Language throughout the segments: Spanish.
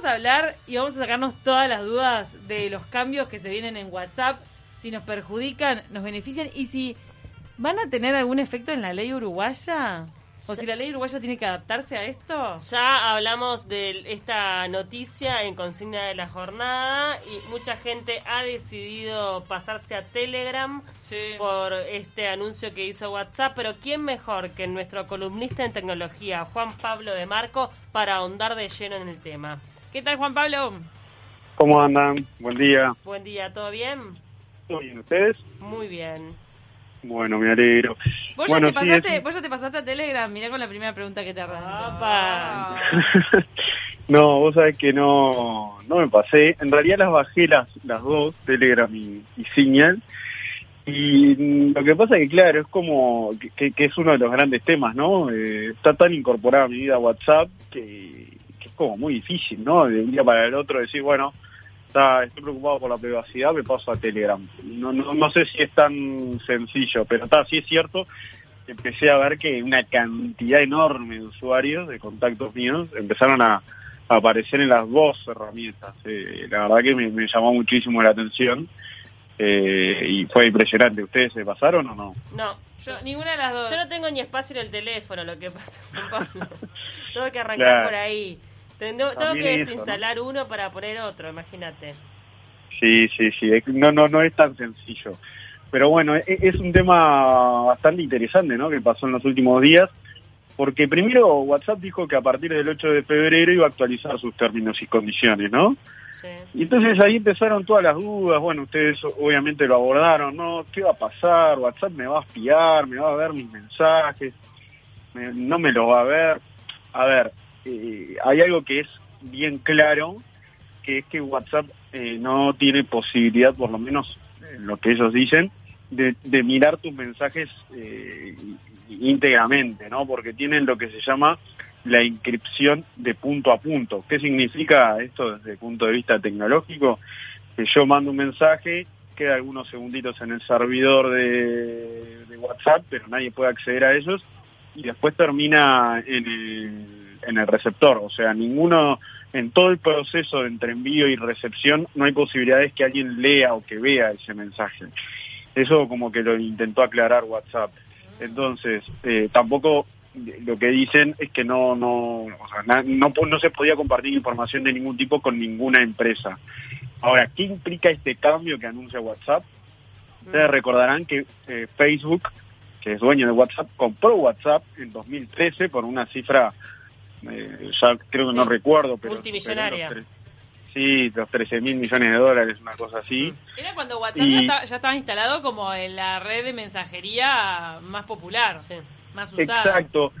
vamos a hablar y vamos a sacarnos todas las dudas de los cambios que se vienen en WhatsApp, si nos perjudican, nos benefician y si van a tener algún efecto en la ley uruguaya. ¿O si la ley uruguaya tiene que adaptarse a esto? Ya hablamos de esta noticia en consigna de la jornada y mucha gente ha decidido pasarse a Telegram por este anuncio que hizo WhatsApp, pero ¿quién mejor que nuestro columnista en tecnología, Juan Pablo de Marco, para ahondar de lleno en el tema? ¿Qué tal, Juan Pablo? ¿Cómo andan? Buen día. Buen día, ¿todo bien? ¿Todo bien ustedes? Muy bien. Bueno, me alegro. ¿Vos, bueno, ya te pasaste, ¿Vos ya te pasaste a Telegram? Mirá con la primera pregunta que te arrancó. no, vos sabés que no, no me pasé. En realidad las bajé las, las dos, Telegram y, y Signal. Y lo que pasa es que, claro, es como que, que es uno de los grandes temas, ¿no? Eh, está tan incorporada a mi vida WhatsApp que, como muy difícil, ¿no? De un día para el otro decir, bueno, estoy preocupado por la privacidad, me paso a Telegram. No, no, no sé si es tan sencillo, pero está, sí es cierto. Empecé a ver que una cantidad enorme de usuarios, de contactos míos, empezaron a, aparecer en las dos herramientas. Eh, la verdad que me, llamó muchísimo la atención eh, y fue impresionante. ¿Ustedes se pasaron o no? No, yo, ninguna de las dos. Yo no tengo ni espacio en el teléfono, lo que pasa, Tengo que arrancar por ahí. Tengo, que desinstalar uno para poner otro, imagínate. Sí, sí, sí. No, no, no es tan sencillo. Pero bueno, e, es un tema bastante interesante, ¿no? Que pasó en los últimos días. Porque primero WhatsApp dijo que a partir del 8 de febrero iba a actualizar sus términos y condiciones, ¿no? Sí. Y entonces ahí empezaron todas las dudas. Bueno, ustedes obviamente lo abordaron, ¿no? ¿Qué va a pasar? WhatsApp me va a espiar, me va a ver mis mensajes, no me lo va a ver. A ver, eh, hay algo que es bien claro, que es que WhatsApp eh, no tiene posibilidad, por lo menos en lo que ellos dicen, de, mirar tus mensajes eh, íntegramente, ¿no? Porque tienen lo que se llama la inscripción de punto a punto. ¿Qué significa esto desde el punto de vista tecnológico? Que yo mando un mensaje, queda algunos segunditos en el servidor de, de WhatsApp, pero nadie puede acceder a ellos, y después termina en el en el receptor. O sea, ninguno, en todo el proceso entre envío y recepción, no hay posibilidades que alguien lea o que vea ese mensaje. Eso como que lo intentó aclarar WhatsApp. Entonces, eh, tampoco lo que dicen es que no no, no no se podía compartir información de ningún tipo con ninguna empresa. Ahora, ¿qué implica este cambio que anuncia WhatsApp? Ustedes recordarán que eh, Facebook, que es dueño de WhatsApp, compró WhatsApp en 2013 por una cifra eh, ya creo que no recuerdo, pero... Multimillonaria. sí, los 13 mil millones de dólares, una cosa así. Era cuando WhatsApp ya, estaba, instalado como en la red de mensajería más popular, más usada. Exacto.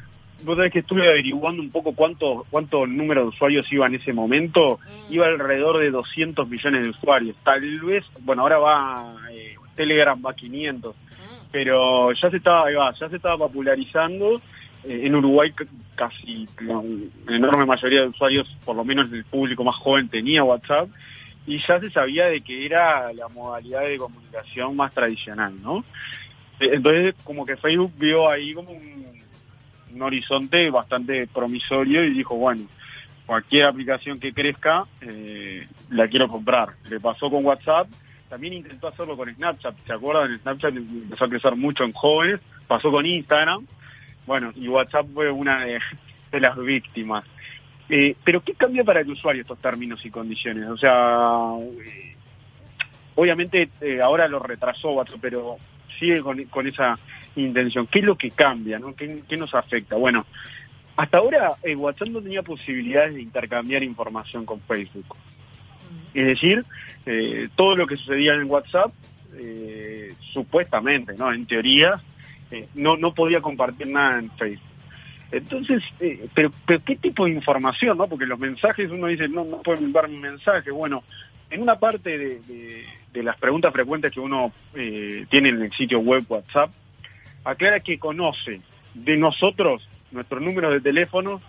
Vos sabés que estuve averiguando un poco cuánto, cuánto número de usuarios iba en ese momento. Mm. Iba alrededor de 200 millones de usuarios. Tal vez, bueno, ahora va eh, Telegram va a 500. Mm. Pero ya se estaba, ya se estaba popularizando en Uruguay casi la enorme mayoría de usuarios, por lo menos el público más joven, tenía WhatsApp y ya se sabía de que era la modalidad de comunicación más tradicional, ¿no? Eh, entonces, como que Facebook vio ahí como un, horizonte bastante promisorio y dijo, bueno, cualquier aplicación que crezca, eh, la quiero comprar. Le pasó con WhatsApp, también intentó hacerlo con Snapchat, ¿se acuerdan? Snapchat empezó a crecer mucho en jóvenes, pasó con Instagram, bueno, y WhatsApp fue una de, las víctimas. Eh, pero ¿qué cambia para el usuario estos términos y condiciones? O sea, eh, obviamente eh, ahora lo retrasó WhatsApp, pero sigue con, esa intención. ¿Qué es lo que cambia? ¿no? ¿Qué, nos afecta? Bueno, hasta ahora WhatsApp no tenía posibilidades de intercambiar información con Facebook. Es decir, todo lo que sucedía en WhatsApp, supuestamente, ¿no? En teoría, este, no, no podía compartir nada en Facebook. Entonces, eh, pero, pero ¿qué tipo de información? no Porque los mensajes, uno dice, no, no pueden enviar mi mensaje. Bueno, en una parte de, de, las preguntas frecuentes que uno eh, tiene en el sitio web WhatsApp, aclara que conoce de nosotros nuestro número de teléfono,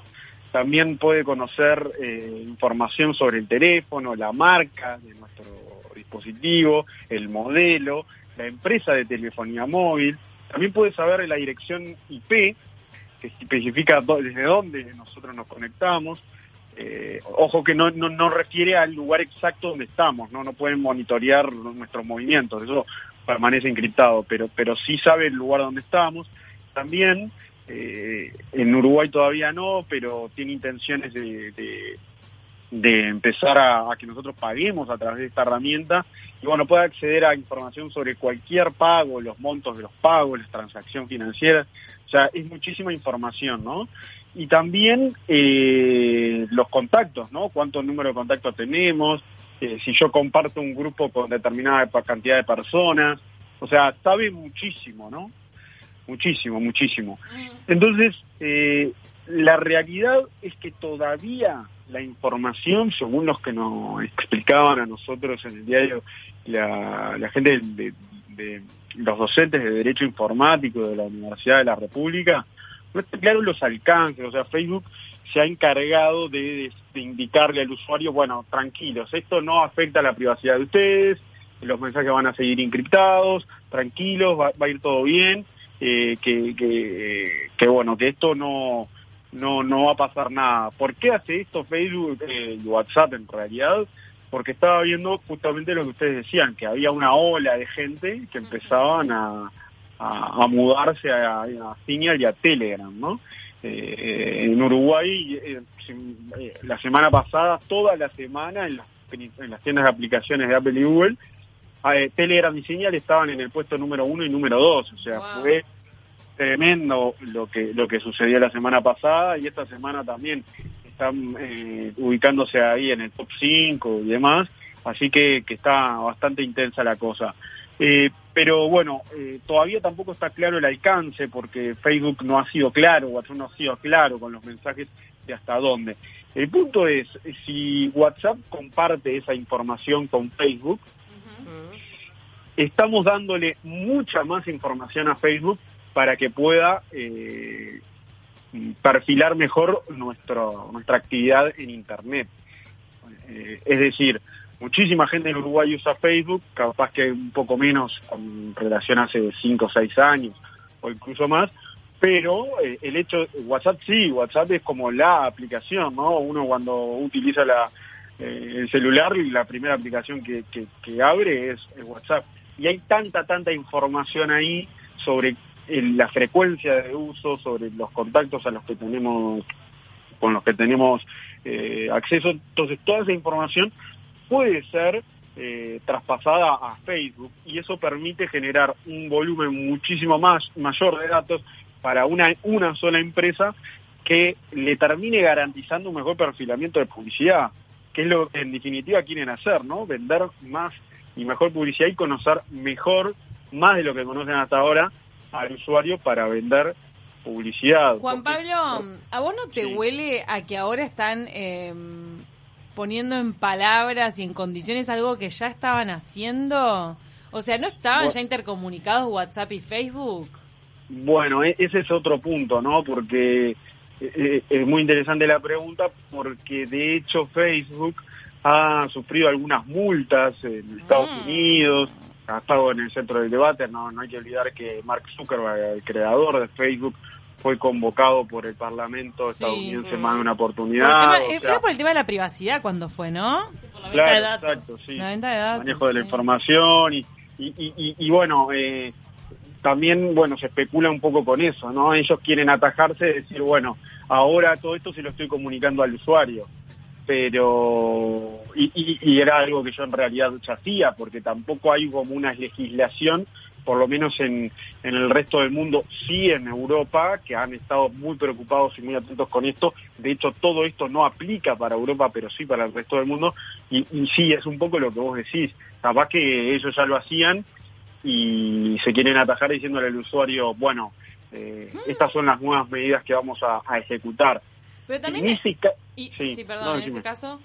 también puede conocer eh, información sobre el teléfono, la marca de nuestro dispositivo, el modelo, la empresa de telefonía móvil, también puede saber la dirección IP, que especifica desde dónde nosotros nos conectamos, Eh, ojo que no, no, no refiere al lugar exacto donde estamos, no no pueden monitorear nuestros movimientos, eso permanece encriptado, pero pero sí sabe el lugar donde estamos. También eh, en Uruguay todavía no, pero tiene intenciones de, de, empezar a, que nosotros paguemos a través de esta herramienta y bueno, puede acceder a información sobre cualquier pago, los montos de los pagos, las transacciones financieras, o sea, es muchísima información, ¿no? y también eh, los contactos, ¿no? Cuántos números de contactos tenemos, eh, si yo comparto un grupo con determinada cantidad de personas, o sea, sabe muchísimo, ¿no? Muchísimo, muchísimo. Mm. Entonces, eh, la realidad es que todavía la información, según los que nos explicaban a nosotros en el diario, la, la gente de, los docentes de Derecho Informático de la Universidad de la República, no está claro los alcances, o sea, Facebook se ha encargado de, indicarle al usuario, bueno, tranquilos, esto no afecta a la privacidad de ustedes, los mensajes van a seguir encriptados, tranquilos, va, a ir todo bien, eh, que, que, bueno, que esto no, no, no va a pasar nada. ¿Por qué hace esto Facebook eh, y WhatsApp en realidad? Porque estaba viendo justamente lo que ustedes decían, que había una ola de gente que empezaban a, a, mudarse a, a, Signal y a Telegram, ¿no? Eh, en Uruguay, eh, eh, la semana pasada, toda la semana, en las, en las tiendas de aplicaciones de Apple y Google, Telegram y Signal estaban en el puesto número uno y número dos, o sea, fue tremendo lo que lo que sucedió la semana pasada y esta semana también están ubicándose ahí en el top 5 y demás, así que, que está bastante intensa la cosa. Eh, pero bueno, eh, todavía tampoco está claro el alcance porque Facebook no ha sido claro, WhatsApp no ha sido claro con los mensajes de hasta dónde. El punto es, si WhatsApp comparte esa información con Facebook, estamos dándole mucha más información a Facebook para que pueda eh, perfilar mejor nuestro, nuestra actividad en Internet. es decir, muchísima gente en Uruguay usa Facebook, capaz que un poco menos con relación hace 5 o 6 años o incluso más, pero eh, el hecho, WhatsApp sí, WhatsApp es como la aplicación, ¿no? Uno cuando utiliza la, eh, el celular, la primera aplicación que, que, abre es, WhatsApp. Y hay tanta, tanta información ahí sobre la frecuencia de uso, sobre los contactos a los que tenemos, con los que tenemos eh, acceso. Entonces, toda esa información puede ser eh, traspasada a Facebook y eso permite generar un volumen muchísimo más mayor de datos para una, una sola empresa que le termine garantizando un mejor perfilamiento de publicidad, que es lo que en definitiva quieren hacer, ¿no? Vender más y mejor publicidad y conocer mejor, más de lo que conocen hasta ahora, al usuario para vender publicidad. Juan Pablo, ¿a vos no te huele a que ahora están eh, poniendo en palabras y en condiciones algo que ya estaban haciendo? O sea, ¿no estaban ya intercomunicados WhatsApp y Facebook? Bueno, e-, ese es otro punto, ¿no? Porque eh, eh, es muy interesante la pregunta porque de hecho Facebook ha sufrido algunas multas en Estados mm. Unidos, ha estado en el centro del debate, no, no hay que olvidar que Mark Zuckerberg, el creador de Facebook, fue convocado por el Parlamento estadounidense más de una oportunidad. era por el tema de la privacidad cuando fue, ¿no? claro, exacto, sí. La venta de datos, Manejo de la información y, y, y, bueno, eh, también, bueno, se especula un poco con eso, ¿no? Ellos quieren atajarse y decir, bueno, ahora todo esto se lo estoy comunicando al usuario. Pero, y, y era algo que yo en realidad hacía, porque tampoco hay como una legislación por lo menos en, en el resto del mundo, sí en Europa, que han estado muy preocupados y muy atentos con esto. De hecho, todo esto no aplica para Europa, pero sí para el resto del mundo. Y, sí, es un poco lo que vos decís. Capaz que ellos ya lo hacían y se quieren atajar diciéndole al usuario, bueno, eh, estas son las nuevas medidas que vamos a, ejecutar. Pero también... sí, perdón, en ese caso...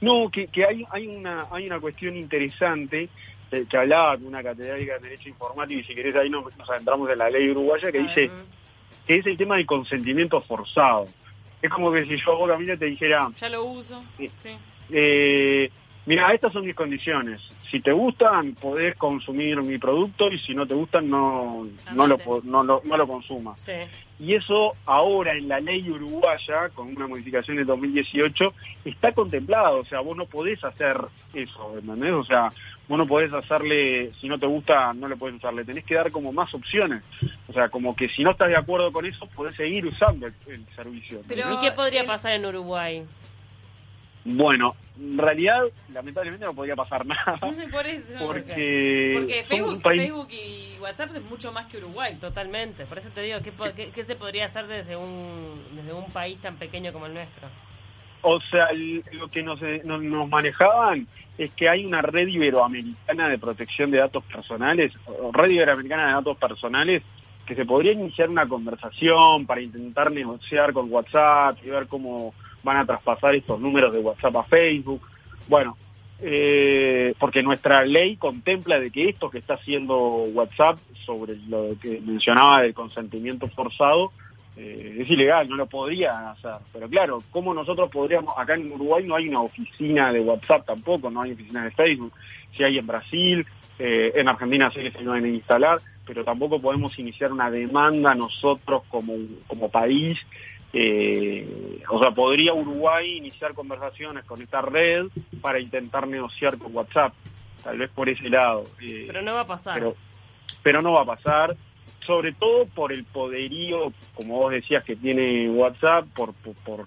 No, que, que hay, hay, una, hay una cuestión interesante que hablaba con una catedrática de Derecho Informático, y si querés ahí nos, adentramos en la ley uruguaya, que dice que es el tema del consentimiento forzado. Es como que si yo hago camino te dijera... Ya lo uso, sí. Eh, mira, estas son mis condiciones. Si te gustan, podés consumir mi producto y si no te gustan, no, no, lo, no, no, lo consumas. Y eso ahora en la ley uruguaya, con una modificación del 2018, está contemplado. O sea, vos no podés hacer eso, ¿entendés? O sea, vos no podés hacerle, si no te gusta, no le podés usarle. Tenés que dar como más opciones. O sea, como que si no estás de acuerdo con eso, podés seguir usando el, servicio. ¿Y qué podría pasar en Uruguay? Bueno, en realidad, lamentablemente no podría pasar nada. Por eso. Porque, porque Facebook, y WhatsApp es mucho más que Uruguay. Totalmente. Por eso te digo, ¿qué, qué, se podría hacer desde un, desde un país tan pequeño como el nuestro? O sea, lo que nos, nos, manejaban es que hay una red iberoamericana de protección de datos personales, red iberoamericana de datos personales, que se podría iniciar una conversación para intentar negociar con WhatsApp y ver cómo van a traspasar estos números de WhatsApp a Facebook. Bueno, eh, porque nuestra ley contempla de que esto que está haciendo WhatsApp sobre lo que mencionaba del consentimiento forzado eh, es ilegal, no lo podrían hacer. Pero claro, ¿cómo nosotros podríamos, acá en Uruguay no hay una oficina de WhatsApp tampoco, no hay oficina de Facebook, si hay en Brasil, eh, en Argentina sí que se van a instalar, pero tampoco podemos iniciar una demanda nosotros como, como país eh, o sea, podría Uruguay iniciar conversaciones con esta red para intentar negociar con WhatsApp, tal vez por ese lado. Eh, pero no va a pasar. Pero, pero no va a pasar, sobre todo por el poderío, como vos decías, que tiene WhatsApp, por, por,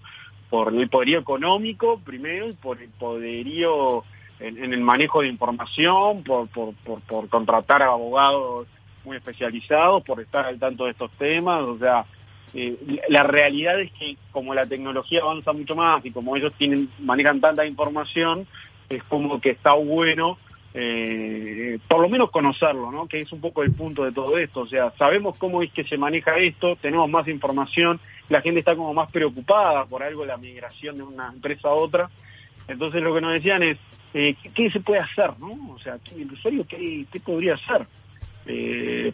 por, el poderío económico primero y por el poderío en, en el manejo de información, por, por, por, por contratar a abogados muy especializados, por estar al tanto de estos temas, o sea, eh, la realidad es que como la tecnología avanza mucho más y como ellos tienen manejan tanta información, es como que está bueno eh, por lo menos conocerlo, ¿no? Que es un poco el punto de todo esto. O sea, sabemos cómo es que se maneja esto, tenemos más información, la gente está como más preocupada por algo, la migración de una empresa a otra. Entonces lo que nos decían es, eh, ¿qué, se puede hacer, no? O sea, ¿el usuario qué, qué podría hacer? Eh,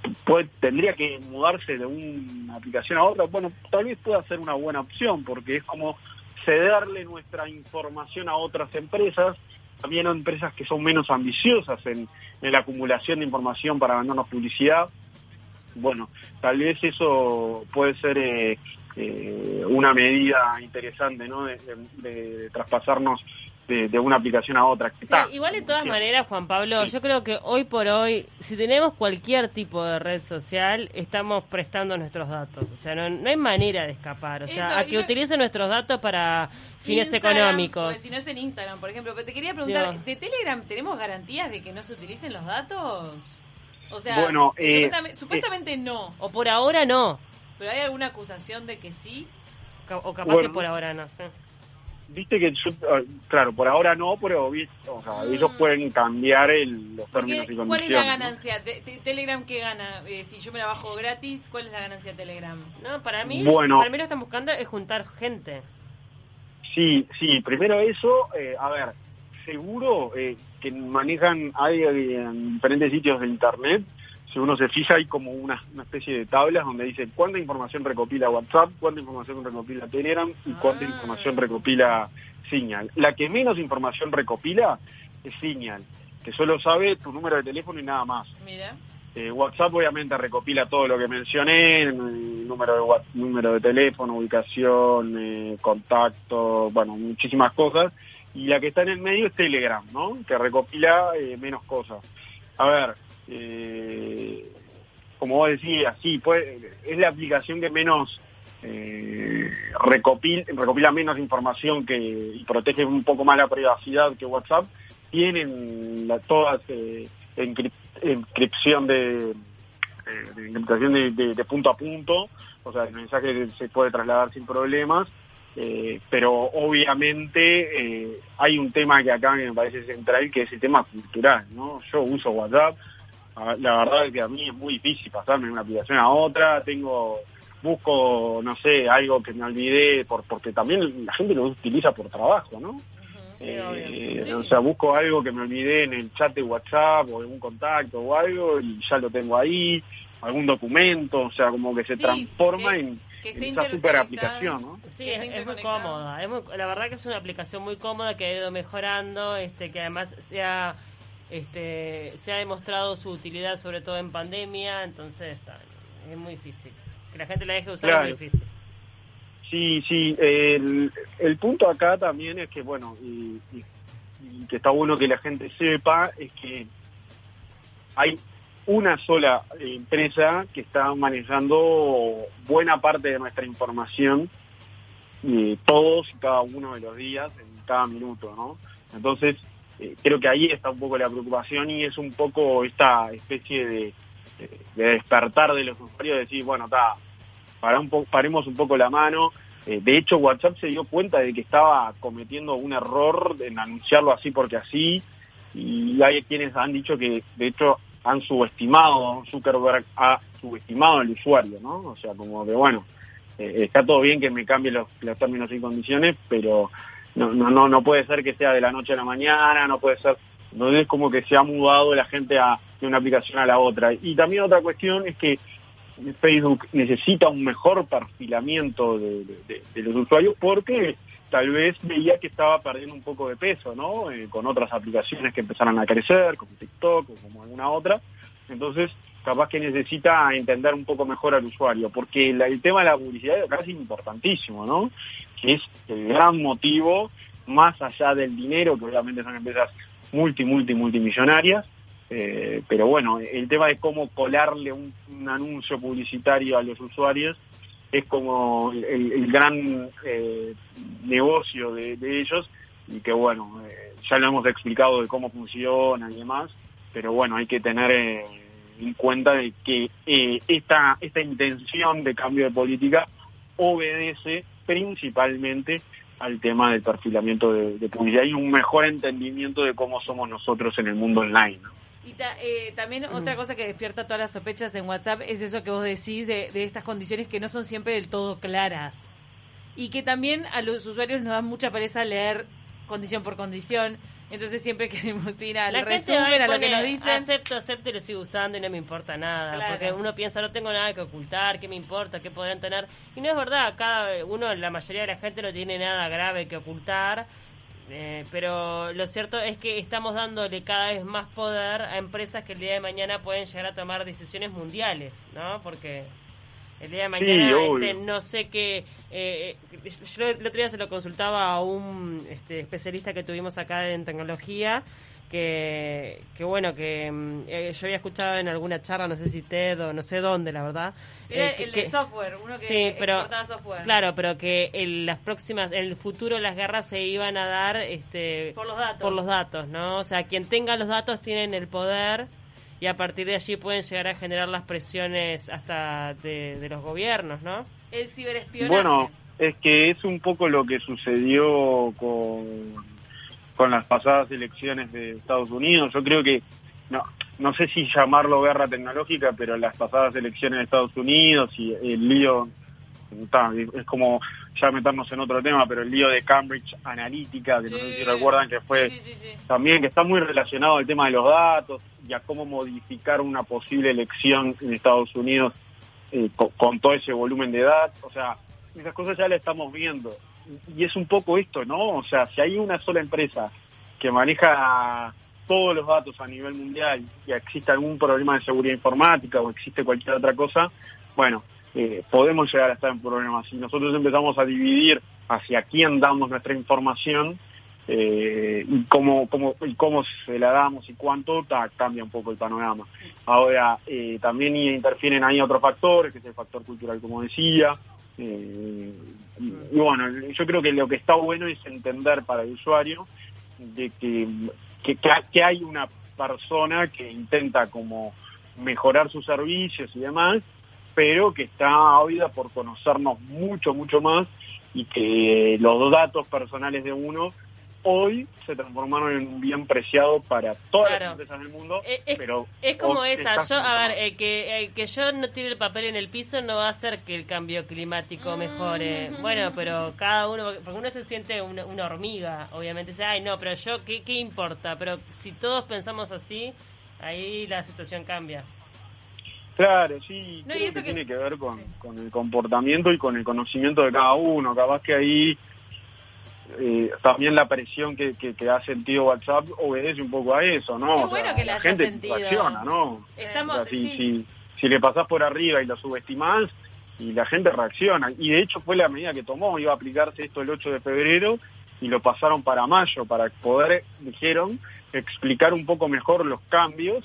tendría que mudarse de una aplicación a otra, bueno, tal vez pueda ser una buena opción, porque es como cederle nuestra información a otras empresas, también a empresas que son menos ambiciosas en, la acumulación de información para vendernos publicidad. Bueno, tal vez eso puede ser eh, eh, una medida interesante, ¿no? de traspasarnos de, una aplicación a otra. igual de todas maneras, Juan Pablo, yo creo que hoy por hoy, si tenemos cualquier tipo de red social, estamos prestando nuestros datos. O sea, no, hay manera de escapar. O sea, a que utilicen nuestros datos para fines económicos. Pues, si no es en Instagram, por ejemplo. Pero te quería preguntar, ¿de Telegram tenemos garantías de que no se utilicen los datos? O sea, bueno, eh, supuestamente, eh, no. O por ahora no. ¿Pero hay alguna acusación de que sí? O capaz que por ahora no sé viste que ah, claro, por ahora no, pero o sea, mm. ellos pueden cambiar el, los términos y condiciones. ¿Cuál es la ganancia? ¿Telegram qué gana? Eh, si yo me la bajo gratis, ¿cuál es la ganancia de Telegram? No, para mí, bueno, para mí lo están buscando es juntar gente. Sí, sí, primero eso, eh, a ver, seguro eh, que manejan, hay en diferentes sitios de internet, si uno se fija hay como una, especie de tablas donde dice cuánta información recopila WhatsApp, cuánta información recopila Telegram y cuánta ah. información recopila Signal. La que menos información recopila es Signal, que solo sabe tu número de teléfono y nada más. Mira. Eh, WhatsApp obviamente recopila todo lo que mencioné, número de número de teléfono, ubicación, eh, contacto, bueno, muchísimas cosas. Y la que está en el medio es Telegram, ¿no? Que recopila eh, menos cosas. A ver, eh, como vos decías, sí, es la aplicación que menos eh, recopila, recopila menos información que y protege un poco más la privacidad que WhatsApp. Tienen todas eh, encripción de, eh, de, de, punto a punto, o sea, el mensaje se puede trasladar sin problemas. Eh, pero obviamente eh, hay un tema que acá me parece central, que es el tema cultural, ¿no? Yo uso WhatsApp, la verdad es que a mí es muy difícil pasarme de una aplicación a otra, tengo busco, no sé, algo que me olvidé, por, porque también la gente lo utiliza por trabajo, ¿no? Eh, o sea, busco algo que me olvidé en el chat de WhatsApp o en un contacto o algo y ya lo tengo ahí, algún documento, o sea, como que se transforma en, esa super aplicación, ¿no? Sí, es, muy cómoda. la verdad que es una aplicación muy cómoda que ha ido mejorando, este que además sea este, se ha demostrado su utilidad sobre todo en pandemia, entonces es muy difícil. Que la gente la deje usar es muy difícil. Sí, sí, el, el punto acá también es que, bueno, y, que está bueno que la gente sepa, es que hay una sola empresa que está manejando buena parte de nuestra información, todos y cada uno de los días, en cada minuto, ¿no? Entonces, eh, creo que ahí está un poco la preocupación y es un poco esta especie de, de despertar de los usuarios, de decir, bueno, está, para un paremos un poco la mano. Eh, de hecho, WhatsApp se dio cuenta de que estaba cometiendo un error en anunciarlo así porque así, y hay quienes han dicho que, de hecho, han subestimado, Zuckerberg ha subestimado al usuario, ¿no? O sea, como que, bueno, eh, está todo bien que me cambie los términos y condiciones, pero no, no, no, puede ser que sea de la noche a la mañana, no puede ser, no es como que se ha mudado la gente a, de una aplicación a la otra. Y también otra cuestión es que Facebook necesita un mejor perfilamiento de, los usuarios porque tal vez veía que estaba perdiendo un poco de peso, ¿no? Eh, con otras aplicaciones que empezaron a crecer, como TikTok o como alguna otra. Entonces, capaz que necesita entender un poco mejor al usuario, porque el tema de la publicidad acá es importantísimo, ¿no? Que es el gran motivo, más allá del dinero, que obviamente son empresas multi, multi, multimillonarias, eh, pero bueno, el tema de cómo colarle un, anuncio publicitario a los usuarios es como el, gran eh, negocio de, ellos y que bueno, eh, ya lo hemos explicado de cómo funciona y demás, pero bueno, hay que tener en cuenta de que esta, esta intención de cambio de política obedece principalmente al tema del perfilamiento de, de publicidad y un mejor entendimiento de cómo somos nosotros en el mundo online. Y eh, también otra cosa que despierta todas las sospechas en WhatsApp es eso que vos decís de, estas condiciones que no son siempre del todo claras. Y que también a los usuarios nos da mucha pereza leer condición por condición. Entonces siempre queremos ir al resumen, a lo que nos dicen. Acepto, acepto y lo sigo usando y no me importa nada. Porque uno piensa, no tengo nada que ocultar, ¿qué me importa? ¿Qué podrán tener? Y no es verdad, cada uno, la mayoría de la gente no tiene nada grave que ocultar eh, pero lo cierto es que estamos dándole cada vez más poder a empresas que el día de mañana pueden llegar a tomar decisiones mundiales, ¿no? Porque el día de mañana este, no sé qué... Eh, yo el otro día se lo consultaba a un este, especialista que tuvimos acá en tecnología que, que bueno, que mm, eh, yo había escuchado en alguna charla, no sé si TED o no sé dónde, la verdad. Era eh, el de software, uno que sí, pero, software. Claro, pero que en las próximas, en el futuro las guerras se iban a dar este, por los datos. Por los datos, ¿no? O sea, quien tenga los datos tienen el poder y a partir de allí pueden llegar a generar las presiones hasta de, de los gobiernos, ¿no? El ciberespionaje. Bueno, es que es un poco lo que sucedió con con las pasadas elecciones de Estados Unidos. Yo creo que, no, no sé si llamarlo guerra tecnológica, pero las pasadas elecciones de Estados Unidos y el lío, es como ya meternos en otro tema, pero el lío de Cambridge Analytica, que no sé si recuerdan que fue también, que está muy relacionado al tema de los datos y a cómo modificar una posible elección en Estados Unidos eh, con, con todo ese volumen de datos. O sea, esas cosas ya las estamos viendo y es un poco esto, ¿no? O sea, si hay una sola empresa que maneja todos los datos a nivel mundial y existe algún problema de seguridad informática o existe cualquier otra cosa, bueno, eh, podemos llegar a estar en problemas. Si nosotros empezamos a dividir hacia quién damos nuestra información eh, y, cómo, cómo, y cómo se la damos y cuánto, cambia un poco el panorama. Ahora, eh, también interfieren ahí otros factores, que es el factor cultural, como decía, eh, y bueno, yo creo que lo que está bueno es entender para el usuario de que, que, hay una persona que intenta como mejorar sus servicios y demás, pero que está ávida por conocernos mucho, mucho más y que los datos personales de uno hoy se transformaron en un bien preciado para todas las empresas del mundo. Eh, es, pero es como esa. Yo, a ver, eh, que, eh, que yo no tire el papel en el piso no va a hacer que el cambio climático mejore. Mm. Bueno, pero cada uno, porque uno se siente una, hormiga, obviamente. Dice, ay, no, pero yo, ¿qué, ¿qué importa? Pero si todos pensamos así, ahí la situación cambia. Claro, sí, creo que, tiene que ver con, con el comportamiento y con el conocimiento de cada uno. Capaz que ahí eh, también la presión que, que, ha sentido WhatsApp obedece un poco a eso, ¿no? bueno que la, gente sentido. reacciona, ¿no? si, si, le pasás por arriba y lo subestimás, y la gente reacciona. Y de hecho fue la medida que tomó, iba a aplicarse esto el 8 de febrero y lo pasaron para mayo, para poder, dijeron, explicar un poco mejor los cambios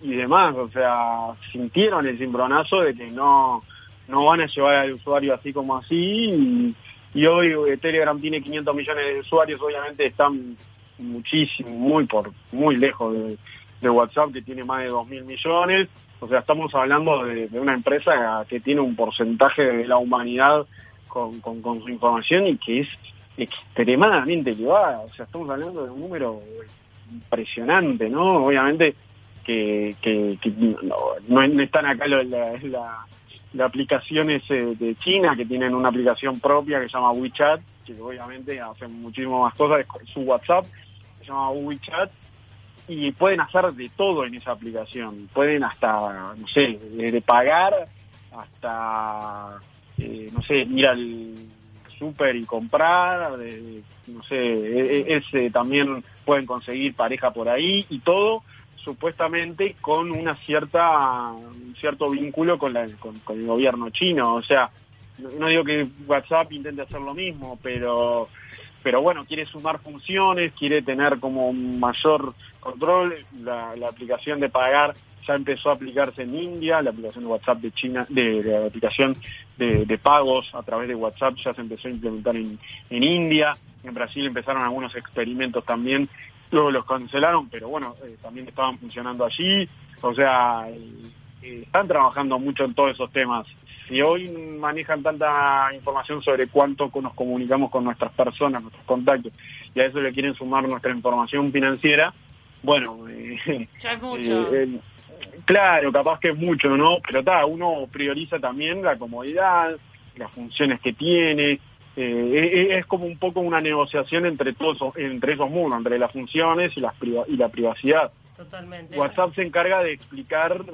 y, demás. O sea, sintieron el cimbronazo de que no, no van a llevar al usuario así como así. Y, hoy eh, Telegram tiene 500 millones de usuarios, obviamente están muchísimo, muy por muy lejos de, de WhatsApp que tiene más de 2.000 millones. O sea, estamos hablando de, una empresa que tiene un porcentaje de la humanidad con, con, su información y que es extremadamente elevada. O sea, estamos hablando de un número impresionante, ¿no? Obviamente que, que, no, están acá la, la, la, aplicación de China, que tienen una aplicación propia que se llama WeChat, que obviamente hace muchísimas más cosas, su WhatsApp se llama WeChat, y pueden hacer de todo en esa aplicación. Pueden hasta, no sé, de pagar hasta, eh, no sé, ir al súper y comprar, no sé, e, e, ese también pueden conseguir pareja por ahí y todo supuestamente con una cierta un cierto vínculo con, la, con, el gobierno chino. O sea, no digo que WhatsApp intente hacer lo mismo, pero pero bueno, quiere sumar funciones, quiere tener como mayor control. La, aplicación de pagar ya empezó a aplicarse en India, la aplicación de WhatsApp de China, de, la aplicación de, pagos a través de WhatsApp ya se empezó a implementar en, India. En Brasil empezaron algunos experimentos también, luego los cancelaron, pero bueno, eh, también estaban funcionando allí. O sea, eh, están trabajando mucho en todos esos temas si hoy manejan tanta información sobre cuánto nos comunicamos con nuestras personas, nuestros contactos, y a eso le quieren sumar nuestra información financiera, bueno, eh, ya es mucho. Eh, claro, capaz que es mucho, ¿no? Pero está, uno prioriza también la comodidad, las funciones que tiene. Eh, es como un poco una negociación entre todos entre esos mundos, entre las funciones y, las y la privacidad. Totalmente. WhatsApp se encarga de explicar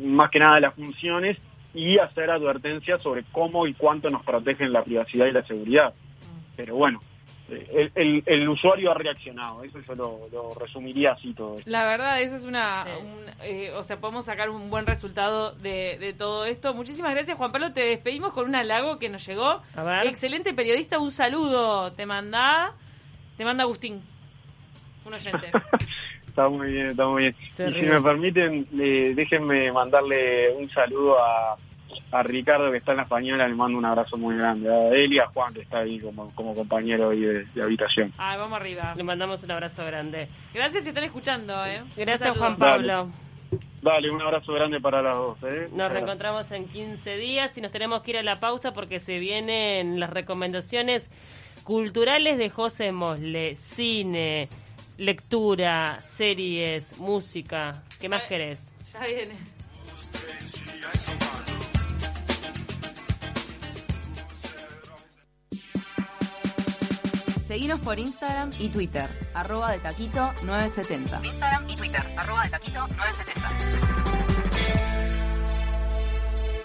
más que nada las funciones y hacer advertencias sobre cómo y cuánto nos protegen la privacidad y la seguridad. Pero bueno, el, el, usuario ha reaccionado, eso yo lo, resumiría así todo. La verdad, eso es una, eh, o sea, podemos sacar un buen resultado de, todo esto. Muchísimas gracias, Juan Pablo, te despedimos con un halago que nos llegó. Excelente periodista, un saludo, te manda, te manda Agustín, un oyente. está muy bien, está muy bien. y si me permiten, déjenme mandarle un saludo a, a Ricardo que está en la española, le mando un abrazo muy grande. A él y a Juan que está ahí como, como compañero ahí de, habitación. Ah, vamos arriba. Le mandamos un abrazo grande. Gracias si están escuchando. ¿eh? Gracias Juan Pablo. Dale. un abrazo grande para las dos. ¿eh? Nos reencontramos en 15 días y nos tenemos que ir a la pausa porque se vienen las recomendaciones culturales de José Mosle, cine, lectura, series, música. ¿Qué más querés? Ya viene. Seguinos por Instagram y Twitter, arroba de taquito 970. Instagram y Twitter, arroba de taquito 970.